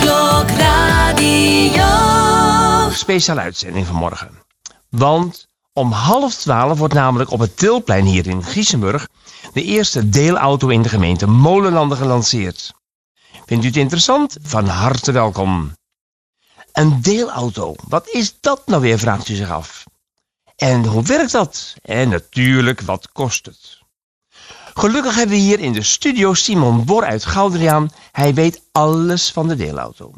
Klokradio. Speciale uitzending vanmorgen. Want om half twaalf wordt namelijk op het Tilplein hier in Giesenburg de eerste deelauto in de gemeente Molenlanden gelanceerd. Vindt u het interessant? Van harte welkom. Een deelauto, wat is dat nou weer, vraagt u zich af. En hoe werkt dat? En natuurlijk, wat kost het? Gelukkig hebben we hier in de studio Simon Bor uit Goudriaan. Hij weet alles van de deelauto.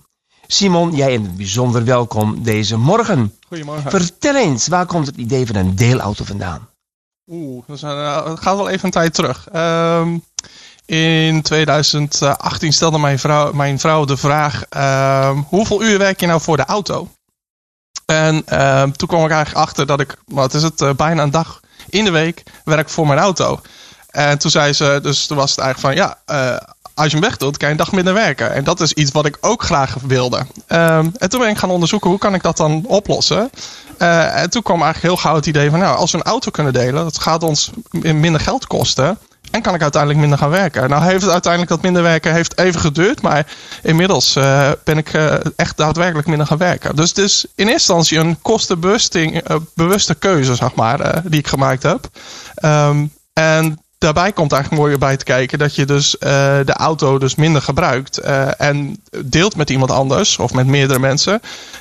Simon, jij bent bijzonder welkom deze morgen. Goedemorgen. Vertel eens, waar komt het idee van een deelauto vandaan? Oeh, dat een, eh, het gaat wel even een tijd terug. Ehm, in 2018 stelde mijn vrouw, mijn vrouw de vraag: ehm, hoeveel uur werk je nou voor de auto? En ehm, toen kwam ik eigenlijk achter dat ik, wat is het, eh, bijna een dag in de week werk voor mijn auto. En toen zei ze, dus toen was het eigenlijk van ja, eh, als je hem weg doet, kan je een dag minder werken. En dat is iets wat ik ook graag wilde. Ehm, en toen ben ik gaan onderzoeken hoe kan ik dat dan oplossen. Eh, en toen kwam eigenlijk heel gauw het idee van nou, als we een auto kunnen delen, dat gaat ons minder geld kosten. En kan ik uiteindelijk minder gaan werken. Nou heeft uiteindelijk dat minder werken heeft even geduurd. Maar inmiddels uh, ben ik echt daadwerkelijk minder gaan werken. Dus het is in eerste instantie een kostenbewuste keuze, zeg maar, die ik gemaakt heb. Um, en daarbij komt eigenlijk mooi bij te kijken dat je dus uh, de auto dus minder gebruikt uh, en deelt met iemand anders of met meerdere mensen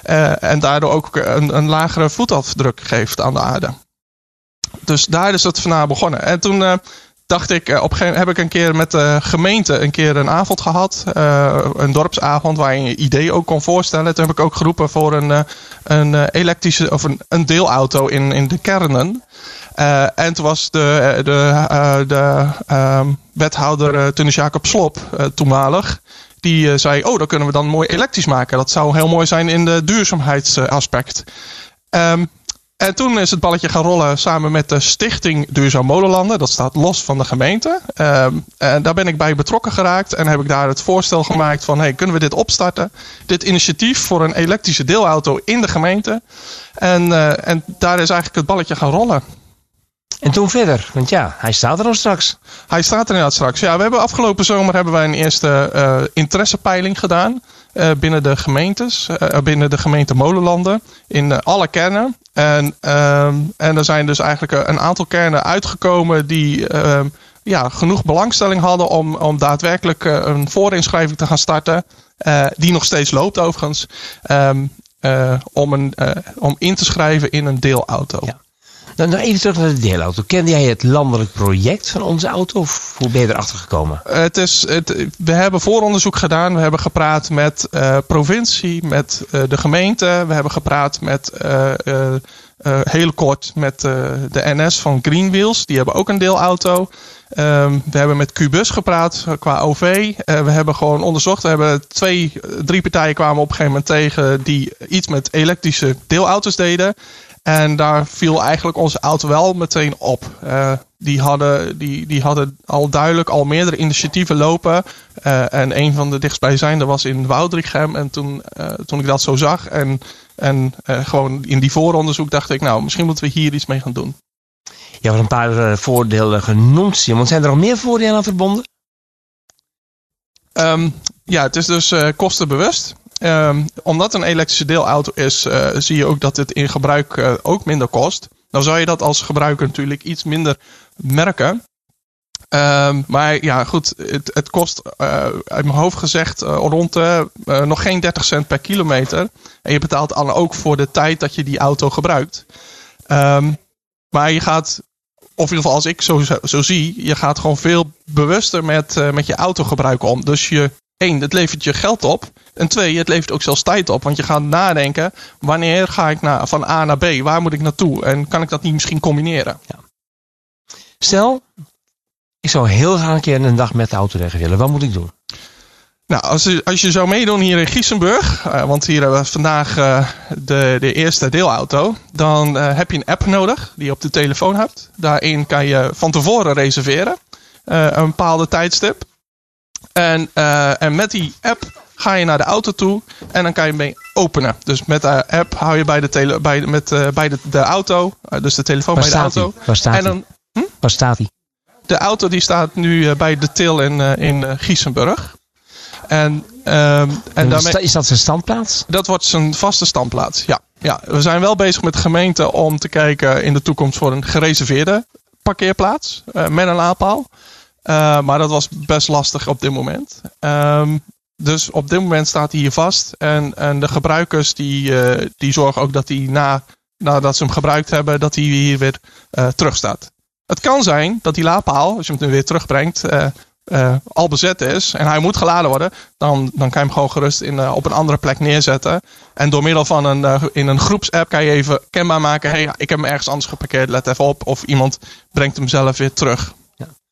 uh, en daardoor ook een, een, lagere voetafdruk geeft aan de aarde. Dus daar is het vandaan begonnen. En toen dacht ik, op een heb ik een keer met de gemeente een keer een avond gehad, een dorpsavond waar je je idee ook kon voorstellen. Toen heb ik ook geroepen voor een, een elektrische of een, een deelauto in, in de kernen. Uh, en toen was de, de, uh, de uh, wethouder Tunis Jacob Slop, toenmalig, die zei: Oh, dat kunnen we dan mooi elektrisch maken. Dat zou heel mooi zijn in de duurzaamheidsaspect. Um, en toen is het balletje gaan rollen samen met de Stichting Duurzaam Molenlanden. Dat staat los van de gemeente. Um, en daar ben ik bij betrokken geraakt. En heb ik daar het voorstel gemaakt van... Hey, kunnen we dit opstarten? Dit initiatief voor een elektrische deelauto in de gemeente. En, en daar is eigenlijk het balletje gaan rollen. En toen verder, want ja, hij staat er al straks. Hij staat er inderdaad straks. Ja, we hebben afgelopen zomer hebben wij een eerste uh, interessepeiling gedaan uh, binnen de gemeentes, uh, binnen de gemeente Molenlanden, in alle kernen. En, ehm, en er zijn dus eigenlijk een aantal kernen uitgekomen die ehm, ja, genoeg belangstelling hadden om, om daadwerkelijk een voorinschrijving te gaan starten. die nog steeds loopt overigens. Um, om, een, om in te schrijven in een deelauto. Ja. Dan nog even terug naar de deelauto. Kende jij het landelijk project van onze auto? Of hoe ben je erachter gekomen? Het is, het, we hebben vooronderzoek gedaan. We hebben gepraat met uh, provincie, met uh, de gemeente. We hebben gepraat met heel kort met de NS van Greenwheels. Die hebben ook een deelauto. Um, we hebben met Qbus gepraat qua OV. We hebben gewoon onderzocht. We hebben twee, drie partijen kwamen op een gegeven moment tegen die iets met elektrische deelauto's deden. En daar viel eigenlijk onze auto wel meteen op. Uh, die, hadden, die, die hadden al duidelijk al meerdere initiatieven lopen. Uh, en een van de dichtstbijzijnde was in Woudrichem. En toen, uh, toen ik dat zo zag en, en gewoon in die vooronderzoek dacht ik... nou, misschien moeten we hier iets mee gaan doen. Je hebt een paar voordelen genoemd, Simon. Zijn er nog meer voordelen aan verbonden? Um, ja, het is dus kostenbewust. Um, omdat een elektrische deelauto is, uh, zie je ook dat het in gebruik uh, ook minder kost. Nou zou je dat als gebruiker natuurlijk iets minder merken. Um, maar ja, goed, het, het kost uh, uit mijn hoofd gezegd rond de, nog geen 30 cent per kilometer. En je betaalt dan ook voor de tijd dat je die auto gebruikt. Um, maar je gaat, in ieder geval als ik zo, zo zie, je gaat gewoon veel bewuster met, met je autogebruik om. Dus je één, het levert je geld op. En twee, het levert ook zelfs tijd op. Want je gaat nadenken, wanneer ga ik naar, van A naar B? Waar moet ik naartoe? En kan ik dat niet misschien combineren? Ja. Stel, ik zou heel graag een keer een dag met de auto weg willen. Wat moet ik doen? Nou, als je, als je zou meedoen hier in Giesenburg, uh, want hier hebben we vandaag uh, de, de eerste deelauto, dan uh, heb je een app nodig die je op de telefoon hebt. Daarin kan je van tevoren reserveren, een bepaalde tijdstip. En, en met die app ga je naar de auto toe en dan kan je mee openen. Dus met de app hou je bij de, tele, bij, met, bij de, de auto, dus de telefoon Waar bij de auto. Waar staat en dan, hm? Waar staat hij? De auto die staat nu bij de til in, in Giesenburg. En, ehm, en daarmee, Is dat zijn standplaats? dat wordt zijn vaste standplaats. Ja. ja, we zijn wel bezig met de gemeente om te kijken in de toekomst voor een gereserveerde parkeerplaats eh, met een laadpaal. Eh, maar dat was best lastig op dit moment. Ehm, dus op dit moment staat hij hier vast. En, en de gebruikers die, eh, die zorgen ook dat hij na, nadat ze hem gebruikt hebben, dat hij hier weer eh terug staat. Het kan zijn dat die laadpaal, als je hem weer terugbrengt, eh, al bezet is en hij moet geladen worden. Dan, dan kan je hem gewoon gerust in, eh, op een andere plek neerzetten. En door middel van een, eh, in een groepsapp kan je even kenbaar maken. Hey, ik heb hem ergens anders geparkeerd, let even op. Of iemand brengt hem zelf weer terug.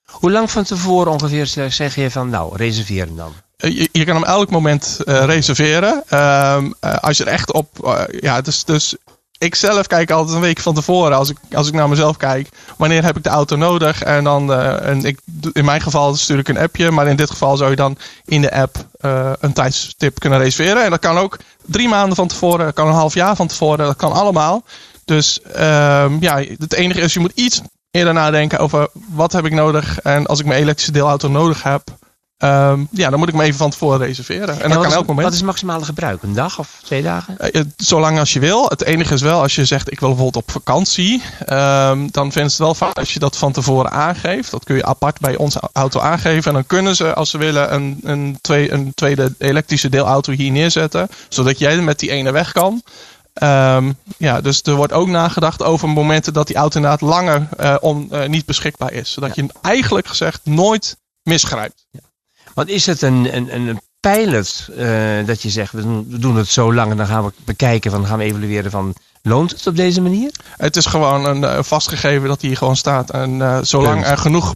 Hoe lang van tevoren ongeveer zeg je van nou, reserveer hem dan? Je, je kan hem elk moment reserveren. Ehm, eh, als je er echt op. ja, dus, dus ik zelf kijk altijd een week van tevoren. Als ik, als ik naar mezelf kijk. Wanneer heb ik de auto nodig? En dan. eh, en ik, in mijn geval stuur ik een appje. Maar in dit geval zou je dan in de app eh, een tijdstip kunnen reserveren. En dat kan ook drie maanden van tevoren. Dat kan een half jaar van tevoren. Dat kan allemaal. Dus ehm, ja, het enige is, je moet iets eerder nadenken over wat heb ik nodig. En als ik mijn elektrische deelauto nodig heb. Ehm, ja, dan moet ik me even van tevoren reserveren. En, dat kan is, elk moment. Wat is het maximale gebruik? Een dag of twee dagen? Eh, eh, Zolang als je wil. Het enige is wel, als je zegt ik wil bijvoorbeeld op vakantie. ehm, dan vinden ze het wel fijn als je dat van tevoren aangeeft. Dat kun je apart bij onze auto aangeven. En dan kunnen ze, als ze willen, een, een, twee, een tweede elektrische deelauto hier neerzetten. Zodat jij met die ene weg kan. Ehm, ja, dus er wordt ook nagedacht over momenten dat die auto inderdaad langer eh, on, eh, niet beschikbaar is. Zodat je hem eigenlijk gezegd nooit misgrijpt. Want is het een, een, een pilot eh, dat je zegt, we doen, we doen het zo lang en dan gaan we bekijken, van, gaan we evalueren van, loont het op deze manier? Het is gewoon een eh, vastgegeven dat hij hier gewoon staat. En eh, zolang er genoeg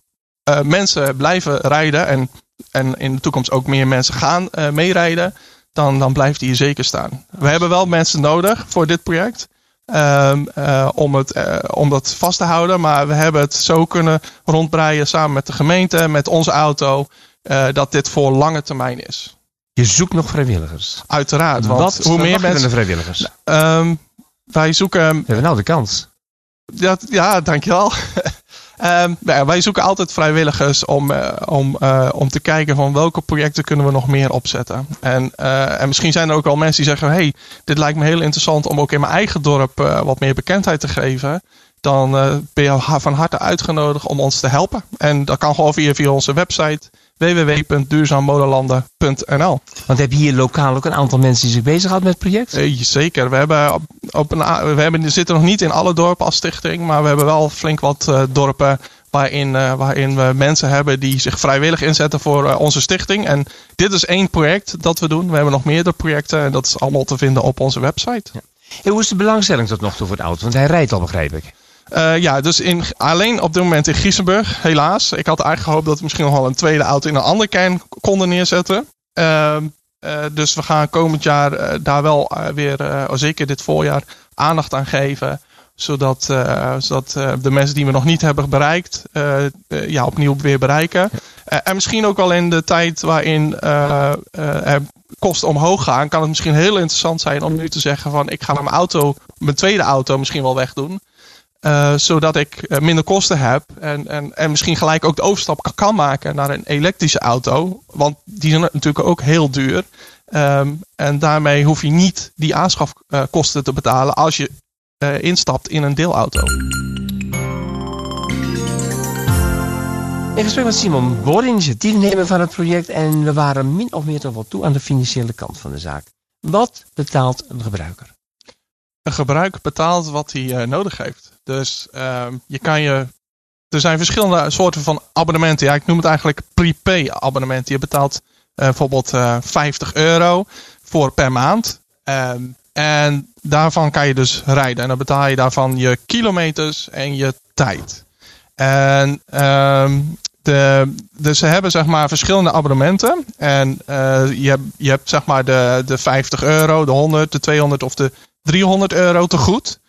mensen blijven rijden en, en in de toekomst ook meer mensen gaan meerijden, dan, dan blijft hij hier zeker staan. We hebben wel mensen nodig voor dit project. ehm, eh, om, het, om dat vast te houden. Maar we hebben het zo kunnen rondbreien samen met de gemeente, met onze auto, eh, dat dit voor lange termijn is. Je zoekt nog vrijwilligers. Uiteraard. Want Wat hoe meer mensen. de vrijwilligers? We Ehm, wij zoeken hebben nou de kans. Ja, ja dankjewel. Ja, wij zoeken altijd vrijwilligers om, eh, om, eh, om te kijken van welke projecten kunnen we nog meer opzetten. En, en misschien zijn er ook al mensen die zeggen, hey, dit lijkt me heel interessant om ook in mijn eigen dorp wat meer bekendheid te geven. Dan eh, ben je van harte uitgenodigd om ons te helpen. En dat kan gewoon via, via onze website www.duurzaammolenlanden.nl. Want heb je hier lokaal ook een aantal mensen die zich bezighouden met het project? Eh, zeker. We, hebben op, op een, we hebben, zitten nog niet in alle dorpen als stichting. Maar we hebben wel flink wat eh, dorpen waarin, waarin we mensen hebben die zich vrijwillig inzetten voor onze stichting. En dit is één project dat we doen. We hebben nog meerdere projecten. En dat is allemaal te vinden op onze website. En hoe is de belangstelling tot nog toe voor de auto? Want hij rijdt al, begrijp ik. Eh, ja, dus in, alleen op dit moment in Giesenburg, helaas. Ik had eigenlijk gehoopt dat we misschien nog wel een tweede auto in een andere kern konden neerzetten. Ehm, eh, dus we gaan komend jaar eh, daar wel weer, eh, zeker dit voorjaar, aandacht aan geven. Zodat, zodat de mensen die we nog niet hebben bereikt, ja, opnieuw weer bereiken. En misschien ook wel in de tijd waarin kosten omhoog gaan, kan het misschien heel interessant zijn om nu te zeggen van ik ga mijn auto, mijn tweede auto misschien wel wegdoen. Eh, zodat ik eh, minder kosten heb en, en, en misschien gelijk ook de overstap kan, maken naar een elektrische auto. Want die zijn natuurlijk ook heel duur. Ehm, en daarmee hoef je niet die aanschafkosten te betalen als je eh, instapt in een deelauto. In gesprek met Simon Boor, initiatiefnemer van het project. En we waren min of meer toch wel toe aan de financiële kant van de zaak. Wat betaalt een gebruiker? Een gebruiker betaalt wat hij eh, nodig heeft. Dus ehm, je kan je. Er zijn verschillende soorten van abonnementen. Ja, ik noem het eigenlijk prepay abonnementen. Je betaalt eh, bijvoorbeeld eh 50 euro voor per maand. Ehm, en daarvan kan je dus rijden. En dan betaal je daarvan je kilometers en je tijd. En ehm, de, dus ze hebben zeg maar verschillende abonnementen. En eh, je, hebt, je hebt zeg maar de, de 50 euro, de 100, de 200 of de 300 euro te goed.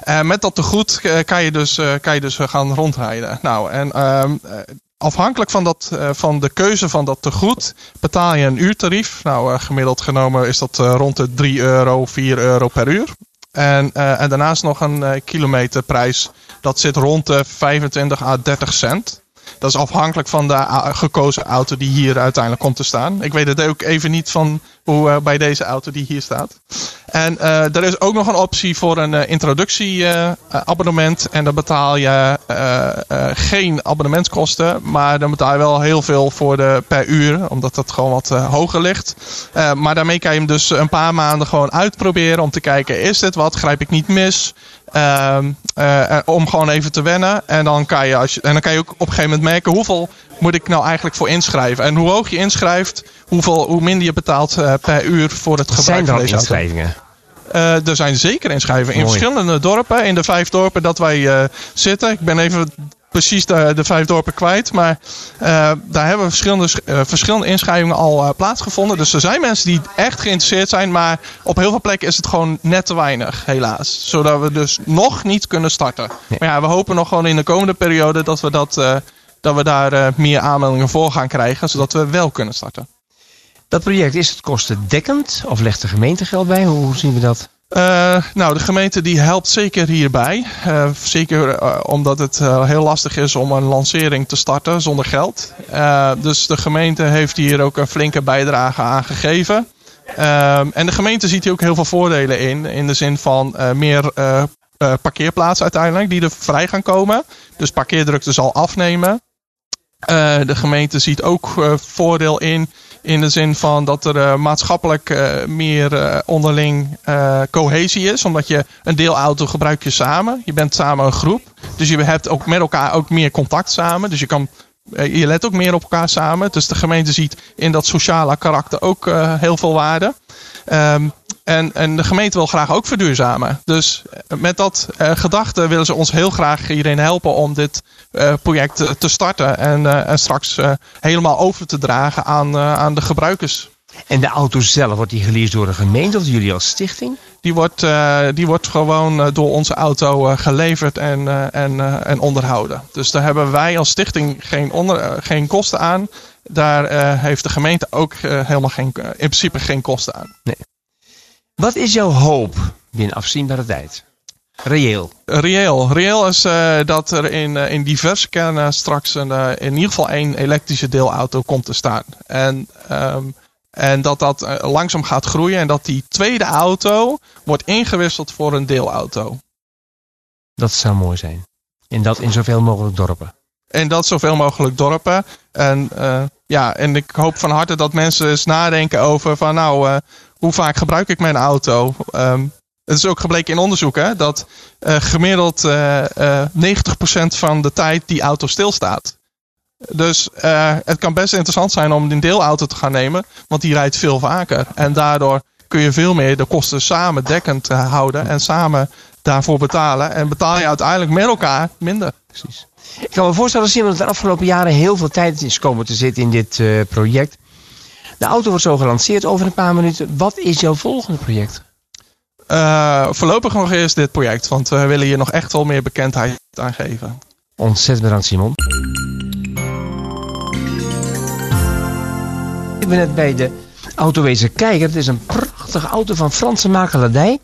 En met dat te goed eh, kan je dus, eh, kan je dus eh, gaan rondrijden. Nou, en ehm, eh, afhankelijk van, dat, eh, van de keuze van dat te goed betaal je een uurtarief. Nou, eh, gemiddeld genomen is dat eh, rond de 3 euro, 4 euro per uur. En, eh, en daarnaast nog een eh, kilometerprijs. Dat zit rond de 25 à 30 cent. Dat is afhankelijk van de gekozen auto die hier uiteindelijk komt te staan. Ik weet het ook even niet van hoe eh, bij deze auto die hier staat. En eh, er is ook nog een optie voor een eh, introductieabonnement. en dan betaal je geen abonnementskosten. Maar dan betaal je wel heel veel voor de per uur. Omdat dat gewoon wat hoger ligt. Maar daarmee kan je hem dus een paar maanden gewoon uitproberen. Om te kijken, is dit wat? Grijp ik niet mis? Ehm, eh, om gewoon even te wennen. En dan, kan je als je, en dan kan je ook op een gegeven moment merken hoeveel moet ik nou eigenlijk voor inschrijven. En hoe hoog je inschrijft, hoeveel, hoe minder je betaalt eh, per uur voor het gebruik Zijn van deze auto. inschrijvingen? Eh, er zijn zeker inschrijvingen in verschillende dorpen. In de vijf dorpen dat wij eh, zitten. Ik ben even precies de, de vijf dorpen kwijt. Maar eh, daar hebben verschillende, sch- eh, verschillende inschrijvingen al eh, plaatsgevonden. Dus er zijn mensen die echt geïnteresseerd zijn. Maar op heel veel plekken is het gewoon net te weinig, helaas. Zodat we dus nog niet kunnen starten. Maar ja, we hopen nog gewoon in de komende periode dat we, dat, dat we daar meer aanmeldingen voor gaan krijgen. Zodat we wel kunnen starten. Dat project, is het kostendekkend? Of legt de gemeente geld bij? Hoe zien we dat? Eh, nou, de gemeente die helpt zeker hierbij. Eh, zeker eh, omdat het heel lastig is om een lancering te starten zonder geld. Dus de gemeente heeft hier ook een flinke bijdrage aan gegeven. Ehm, en de gemeente ziet hier ook heel veel voordelen in. In de zin van meer parkeerplaatsen uiteindelijk die er vrij gaan komen. Dus parkeerdrukte zal afnemen. De gemeente ziet ook voordeel in. In de zin van dat er eh, maatschappelijk eh, meer eh, onderling cohesie is. Omdat je een deelauto gebruik je samen. Je bent samen een groep. Dus je hebt ook met elkaar ook meer contact samen. Dus je kan je let ook meer op elkaar samen. Dus de gemeente ziet in dat sociale karakter ook heel veel waarde. Ehm, en, en de gemeente wil graag ook verduurzamen. Dus met dat gedachte willen ze ons heel graag hierin helpen om dit project te- te starten. En, eh, en straks eh, helemaal over te dragen aan, eh, aan de gebruikers. En de auto zelf, wordt die geleased door de gemeente of door jullie als stichting? Die wordt, eh, die wordt gewoon eh, door onze auto eh, geleverd en, eh, en, eh, en onderhouden. Dus daar hebben wij als stichting geen, onder, eh, geen kosten aan. Daar eh, heeft de gemeente ook eh, helemaal geen, in principe geen kosten aan. Wat is jouw hoop binnen afzienbare tijd? Reëel. Reëel. Reëel is eh, dat er in, eh, in diverse kernen straks een, eh, in ieder geval één elektrische deelauto komt te staan. En, ehm, en dat dat langzaam gaat groeien en dat die tweede auto wordt ingewisseld voor een deelauto. Dat zou mooi zijn. En dat in zoveel mogelijk dorpen. En dat zoveel mogelijk dorpen. En, ja, en ik hoop van harte dat mensen eens nadenken over van nou, hoe vaak gebruik ik mijn auto? Ehm, het is ook gebleken in onderzoek hè, dat eh, gemiddeld eh, eh, 90% van de tijd die auto stilstaat. Dus eh, het kan best interessant zijn om een deelauto te gaan nemen, want die rijdt veel vaker. En daardoor kun je veel meer de kosten samen dekkend eh, houden en samen daarvoor betalen. En betaal je uiteindelijk met elkaar minder. Precies. Ik kan me voorstellen, dat de afgelopen jaren heel veel tijd is komen te zitten in dit eh, project. De auto wordt zo gelanceerd over een paar minuten. Wat is jouw volgende project? Eh, voorlopig nog eerst dit project, want we willen hier nog echt wel meer bekendheid aan geven. Ontzettend bedankt, Simon. Ik ben net bij de autowezen kijken. Het is een prachtige auto van Franse makelaardij.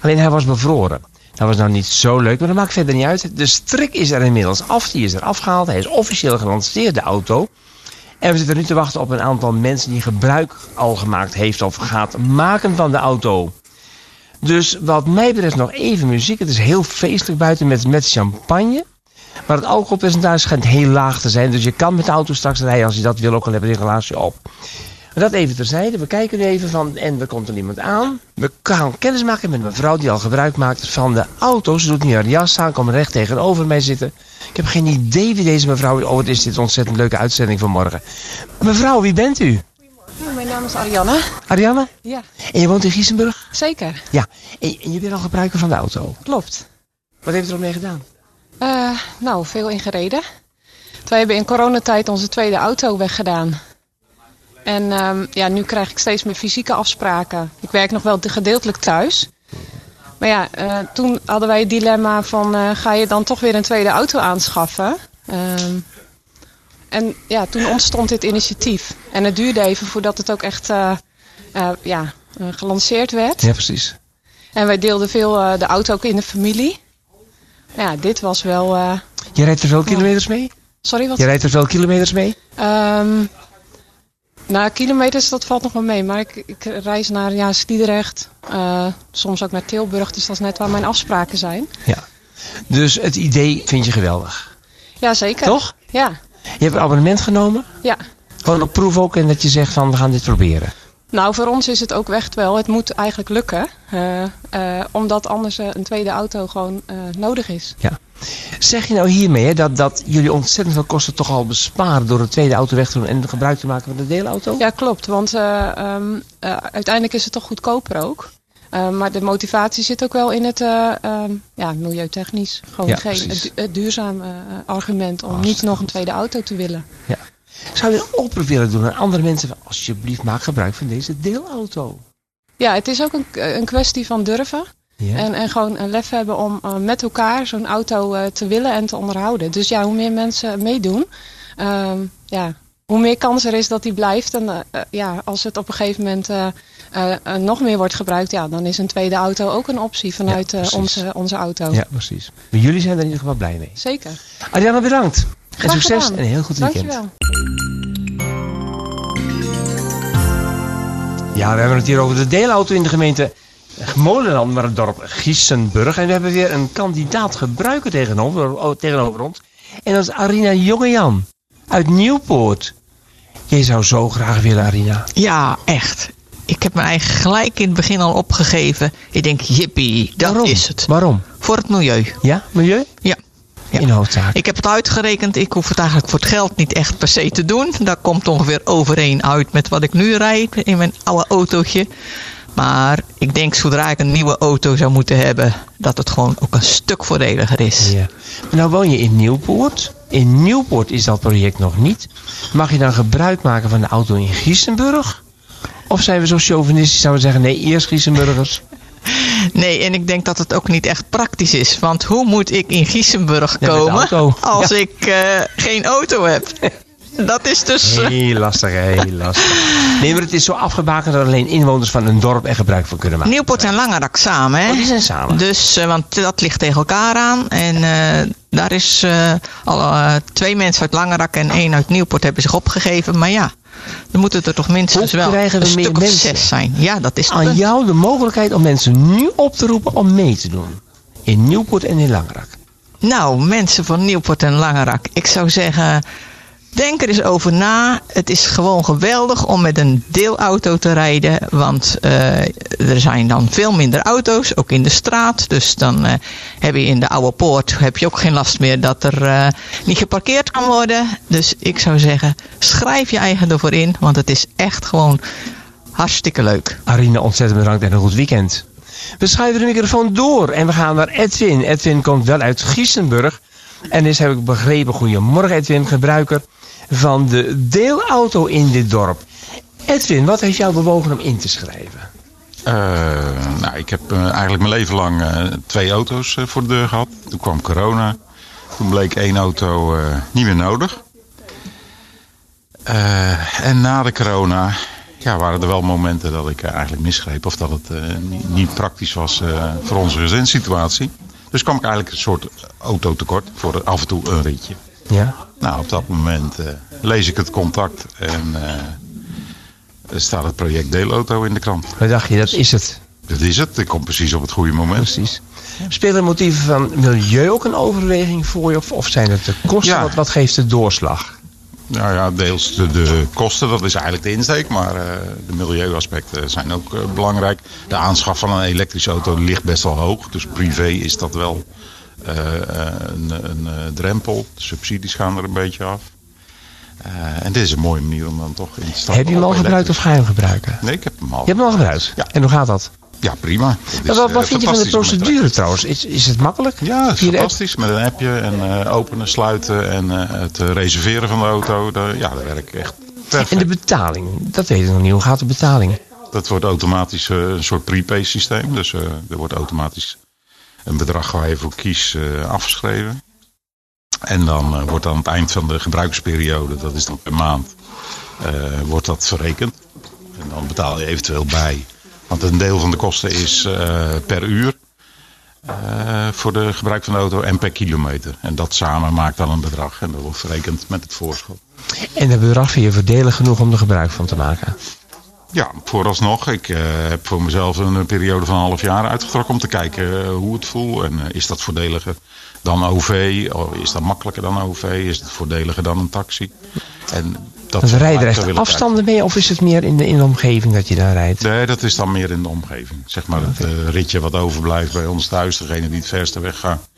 Alleen hij was bevroren. Dat was nou niet zo leuk, maar dat maakt verder niet uit. De strik is er inmiddels af. Die is er afgehaald. Hij is officieel gelanceerd, de auto. En we zitten nu te wachten op een aantal mensen die gebruik al gemaakt heeft of gaat maken van de auto. Dus wat mij betreft nog even muziek. Het is heel feestelijk buiten met, met champagne. Maar het alcoholpercentage schijnt heel laag te zijn. Dus je kan met de auto straks rijden als je dat wil. Ook al hebben we glaasje op. Maar dat even terzijde. We kijken nu even van. En er komt er iemand aan. We gaan kennis maken met een mevrouw die al gebruik maakt van de auto. Ze doet nu haar jas aan. Komt recht tegenover mij zitten. Ik heb geen idee wie deze mevrouw is. Oh, wat is dit ontzettend leuke uitzending vanmorgen. Mevrouw, wie bent u? Naam is Ariane. Ariane? Ja, En je woont in Giesenburg? zeker. Ja. En, en je bent al gebruiker van de auto. Klopt. Wat heeft u er mee gedaan? Eh, nou, veel ingereden. Wij hebben in coronatijd onze tweede auto weggedaan. En ehm, ja, nu krijg ik steeds meer fysieke afspraken. Ik werk nog wel gedeeltelijk thuis. Maar ja, eh, toen hadden wij het dilemma van... eh, ga je dan toch weer een tweede auto aanschaffen? Ehm, en ja, toen ontstond dit initiatief. En het duurde even voordat het ook echt eh, eh, ja, eh, gelanceerd werd. Ja, precies. En wij deelden veel de auto ook in de familie. Ja, dit was wel. Je rijdt er veel kilometers mee? Sorry, wat? Je rijdt er veel kilometers mee? Ehm nou, kilometers, dat valt nog wel mee. Maar ik, ik reis naar ja, Sliedrecht, soms ook naar Tilburg. Dus dat is net waar mijn afspraken zijn. Ja. Dus het idee vind je geweldig. Ja, zeker. Toch? Ja, Je hebt een abonnement genomen? ja. Gewoon op proef ook en dat je zegt van we gaan dit proberen. Nou, voor ons is het ook echt wel. Het moet eigenlijk lukken. eh, eh, omdat anders eh, een tweede auto gewoon nodig is. Zeg je nou hiermee hè, dat, dat jullie ontzettend veel kosten toch al besparen door een tweede auto weg te doen en gebruik te maken van de deelauto? Ja, klopt. Want eh, ehm, eh, uiteindelijk is het toch goedkoper ook. Eh, maar de motivatie zit ook wel in het eh, ehm, ja, milieutechnisch. Gewoon Ja, geen, het, het duurzaam eh, argument om niet Hartstikke nog een tweede auto te willen. Zou je een oproep willen doen aan andere mensen? Van, alsjeblieft, maak gebruik van deze deelauto. Ja, het is ook een, een kwestie van durven. Ja. En, en gewoon een lef hebben om eh, met elkaar zo'n auto te willen en te onderhouden. Dus ja, hoe meer mensen meedoen, ehm, ja, hoe meer kans er is dat die blijft. En eh, eh, ja, als het op een gegeven moment eh, nog meer wordt gebruikt, ja, dan is een tweede auto ook een optie vanuit Ja, onze, onze auto. ja, precies. Maar jullie zijn er in ieder geval blij mee. Zeker. Ariane, bedankt. En Graag succes gedaan. en een heel goed weekend. Dankjewel. Ja, we hebben het hier over de deelauto in de gemeente Molenland, maar het dorp Giesenburg. En we hebben weer een kandidaat gebruiker tegenover, tegenover ons. En dat is Arina Jongejan uit Nieuwpoort. Jij zou zo graag willen, Arina. Ja, echt. Ik heb me eigenlijk gelijk in het begin al opgegeven. Ik denk, jippie, dat Waarom? is het. Waarom? Voor het milieu. Ja, milieu? Ja. Ja. In hoofdzaak. Ik heb het uitgerekend. Ik hoef het eigenlijk voor het geld niet echt per se te doen. Dat komt ongeveer overeen uit met wat ik nu rijd in mijn oude autootje. Maar ik denk zodra ik een nieuwe auto zou moeten hebben, dat het gewoon ook een stuk voordeliger is. Ja. Nou woon je in Nieuwpoort. In Nieuwpoort is dat project nog niet. Mag je dan gebruik maken van de auto in Giesenburg? Of zijn we zo chauvinistisch, zouden we zeggen, nee, eerst Giesenburgers. Nee, en ik denk dat het ook niet echt praktisch is. Want hoe moet ik in Giesenburg komen als Ja. ik eh, geen auto heb? Dat is dus... eh, Heel lastig, heel lastig. Nee, maar het is zo afgebakend dat alleen inwoners van een dorp er gebruik van kunnen maken. Nieuwpoort en Langerak samen, hè? Oh, die zijn samen. Dus, eh, want dat ligt tegen elkaar aan. En eh, daar is al twee mensen uit Langerak en één uit Nieuwpoort hebben zich opgegeven. Maar ja, dan moeten er toch minstens wel we een stuk of zes zijn. Ja, dat is Aan punt. jou de mogelijkheid om mensen nu op te roepen om mee te doen. In Nieuwpoort en in Langerak. Nou, mensen van Nieuwpoort en Langerak. Ik zou zeggen, denk er eens over na. Het is gewoon geweldig om met een deelauto te rijden. Want eh, er zijn dan veel minder auto's, ook in de straat. Dus dan eh, heb je in de oude poort heb je ook geen last meer dat er eh, niet geparkeerd kan worden. Dus ik zou zeggen, schrijf je eigen ervoor in. Want het is echt gewoon hartstikke leuk. Arina, ontzettend bedankt en een goed weekend. We schuiven de microfoon door en we gaan naar Edwin. Edwin komt wel uit Giesenburg. En is, heb ik begrepen, goedemorgen Edwin, gebruiker van de deelauto in dit dorp. Edwin, wat heeft jou bewogen om in te schrijven? Eh, nou, ik heb eh, eigenlijk mijn leven lang eh, twee auto's voor de deur gehad. Toen kwam corona. Toen bleek één auto niet meer nodig. En na de corona ja, waren er wel momenten dat ik eigenlijk misgreep. Of dat het niet, praktisch was voor onze gezinssituatie. Dus kwam ik eigenlijk een soort autotekort voor af en toe een ritje. Ja? Nou, op dat moment eh, lees ik het contact en eh, staat het project Deelauto in de krant. Wat dacht je, dat is het. Dat is het. Ik kom precies op het goede moment. Precies. Spelen motieven van milieu ook een overweging voor je? Of, of zijn het de kosten? Ja. Wat, wat geeft de doorslag? Nou ja, deels de, de kosten, dat is eigenlijk de insteek. Maar eh, de milieuaspecten zijn ook belangrijk. De aanschaf van een elektrische auto ligt best wel hoog. Dus privé is dat wel een, een eh, drempel. De subsidies gaan er een beetje af. Eh, en dit is een mooie manier om dan toch in te stappen. heb je hem al gebruikt of ga je hem gebruiken? Nee, ik heb hem al. Je hebt hem al gebruikt? Ja. En hoe gaat dat? Ja, prima. Is, wat, eh, wat vind je van de procedure trouwens? Is, is het makkelijk? Ja, het is fantastisch. Met een appje en eh, openen, sluiten en eh, het eh, reserveren van de auto. Ja, dat werkt echt perfect. En de betaling, dat weet ik nog niet. Hoe gaat de betaling? Dat wordt automatisch eh, een soort prepay systeem. Dus eh, er wordt automatisch een bedrag waar je voor kiest eh, afgeschreven. En dan eh, wordt aan het eind van de gebruiksperiode, dat is dan per maand, eh, wordt dat verrekend. En dan betaal je eventueel bij. Want een deel van de kosten is per uur. voor de gebruik van de auto en per kilometer. En dat samen maakt dan een bedrag en dat wordt verrekend met het voorschot. En dat bedrag vind je voordelig genoeg om er gebruik van te maken? Ja, vooralsnog. Ik eh, heb voor mezelf een periode van een half jaar uitgetrokken om te kijken eh, hoe het voelt. En is dat voordeliger dan OV? Oh, is dat makkelijker dan OV? Is het voordeliger dan een taxi? En dat soort rijden er echt afstanden mee of is het meer in de, in de omgeving dat je daar rijdt? Nee, dat is dan meer in de omgeving. Zeg maar het eh, ritje wat overblijft bij ons thuis. Degene die het verste weg gaat,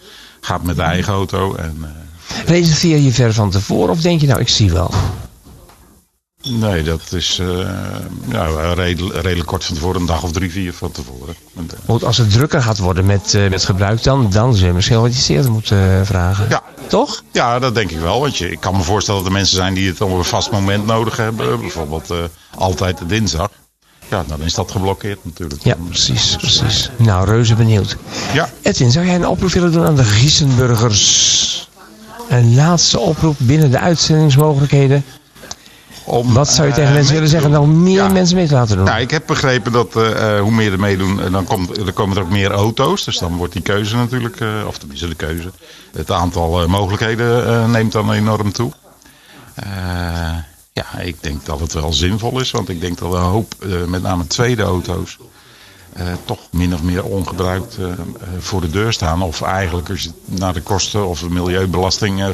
gaat met de eigen auto. En, eh, Reserveer je ver van tevoren of denk je nou ik zie wel? Nee, dat is eh, ja, redelijk, redelijk kort van tevoren. Een dag of drie, vier van tevoren. En, eh, Want als het drukker gaat worden met, eh, met gebruik dan, dan zul je misschien wat iets eerder moeten vragen. ja, Toch? ja, dat denk ik wel. Want je, ik kan me voorstellen dat er mensen zijn die het op een vast moment nodig hebben. Bijvoorbeeld altijd de dinsdag. Ja, dan is dat geblokkeerd natuurlijk. Ja, precies, precies. Nou, reuze benieuwd. Ja, Edwin, zou jij een oproep willen doen aan de Giesenburgers? Een laatste oproep binnen de uitzendingsmogelijkheden. Om, Wat zou je eh, tegen mensen mee willen zeggen? Nou, meer Ja. mensen mee te laten doen. Nou, ik heb begrepen dat eh, eh, hoe meer er meedoen, eh, dan, komt, dan komen er ook meer auto's. Dus dan wordt die keuze natuurlijk, eh, of tenminste de keuze. Het aantal eh, mogelijkheden eh, neemt dan enorm toe. Eh, ja, ik denk dat het wel zinvol is. Want ik denk dat een hoop, eh, met name tweede auto's, eh, toch min of meer ongebruikt eh, eh, voor de deur staan. Of eigenlijk als je naar de kosten of de milieubelasting eh,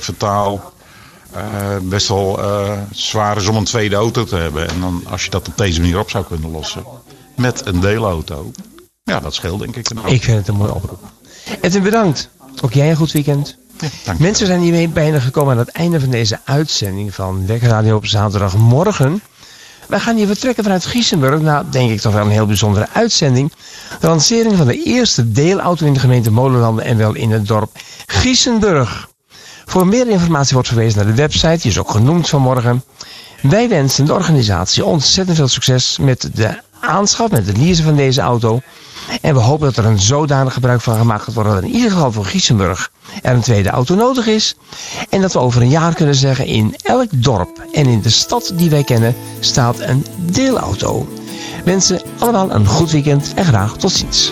eh, best wel eh, zwaar is om een tweede auto te hebben. En dan, als je dat op deze manier op zou kunnen lossen met een deelauto. Ja, dat scheelt denk ik. Ik vind het een mooie oproep. Edwin, bedankt. Ook jij een goed weekend. Ja. Mensen zijn hiermee bijna gekomen aan het einde van deze uitzending van Wekradio op zaterdagmorgen. Wij gaan hier vertrekken vanuit Giesenburg. Nou, denk ik toch wel een heel bijzondere uitzending. De lancering van de eerste deelauto in de gemeente Molenlanden en wel in het dorp Giesenburg. Voor meer informatie wordt verwezen naar de website, die is ook genoemd vanmorgen. Wij wensen de organisatie ontzettend veel succes met de aanschaf, met het leasen van deze auto. En we hopen dat er een zodanig gebruik van gemaakt gaat worden dat in ieder geval voor Giesenburg er een tweede auto nodig is. En dat we over een jaar kunnen zeggen in elk dorp en in de stad die wij kennen staat een deelauto. Wensen allemaal een goed weekend en graag tot ziens.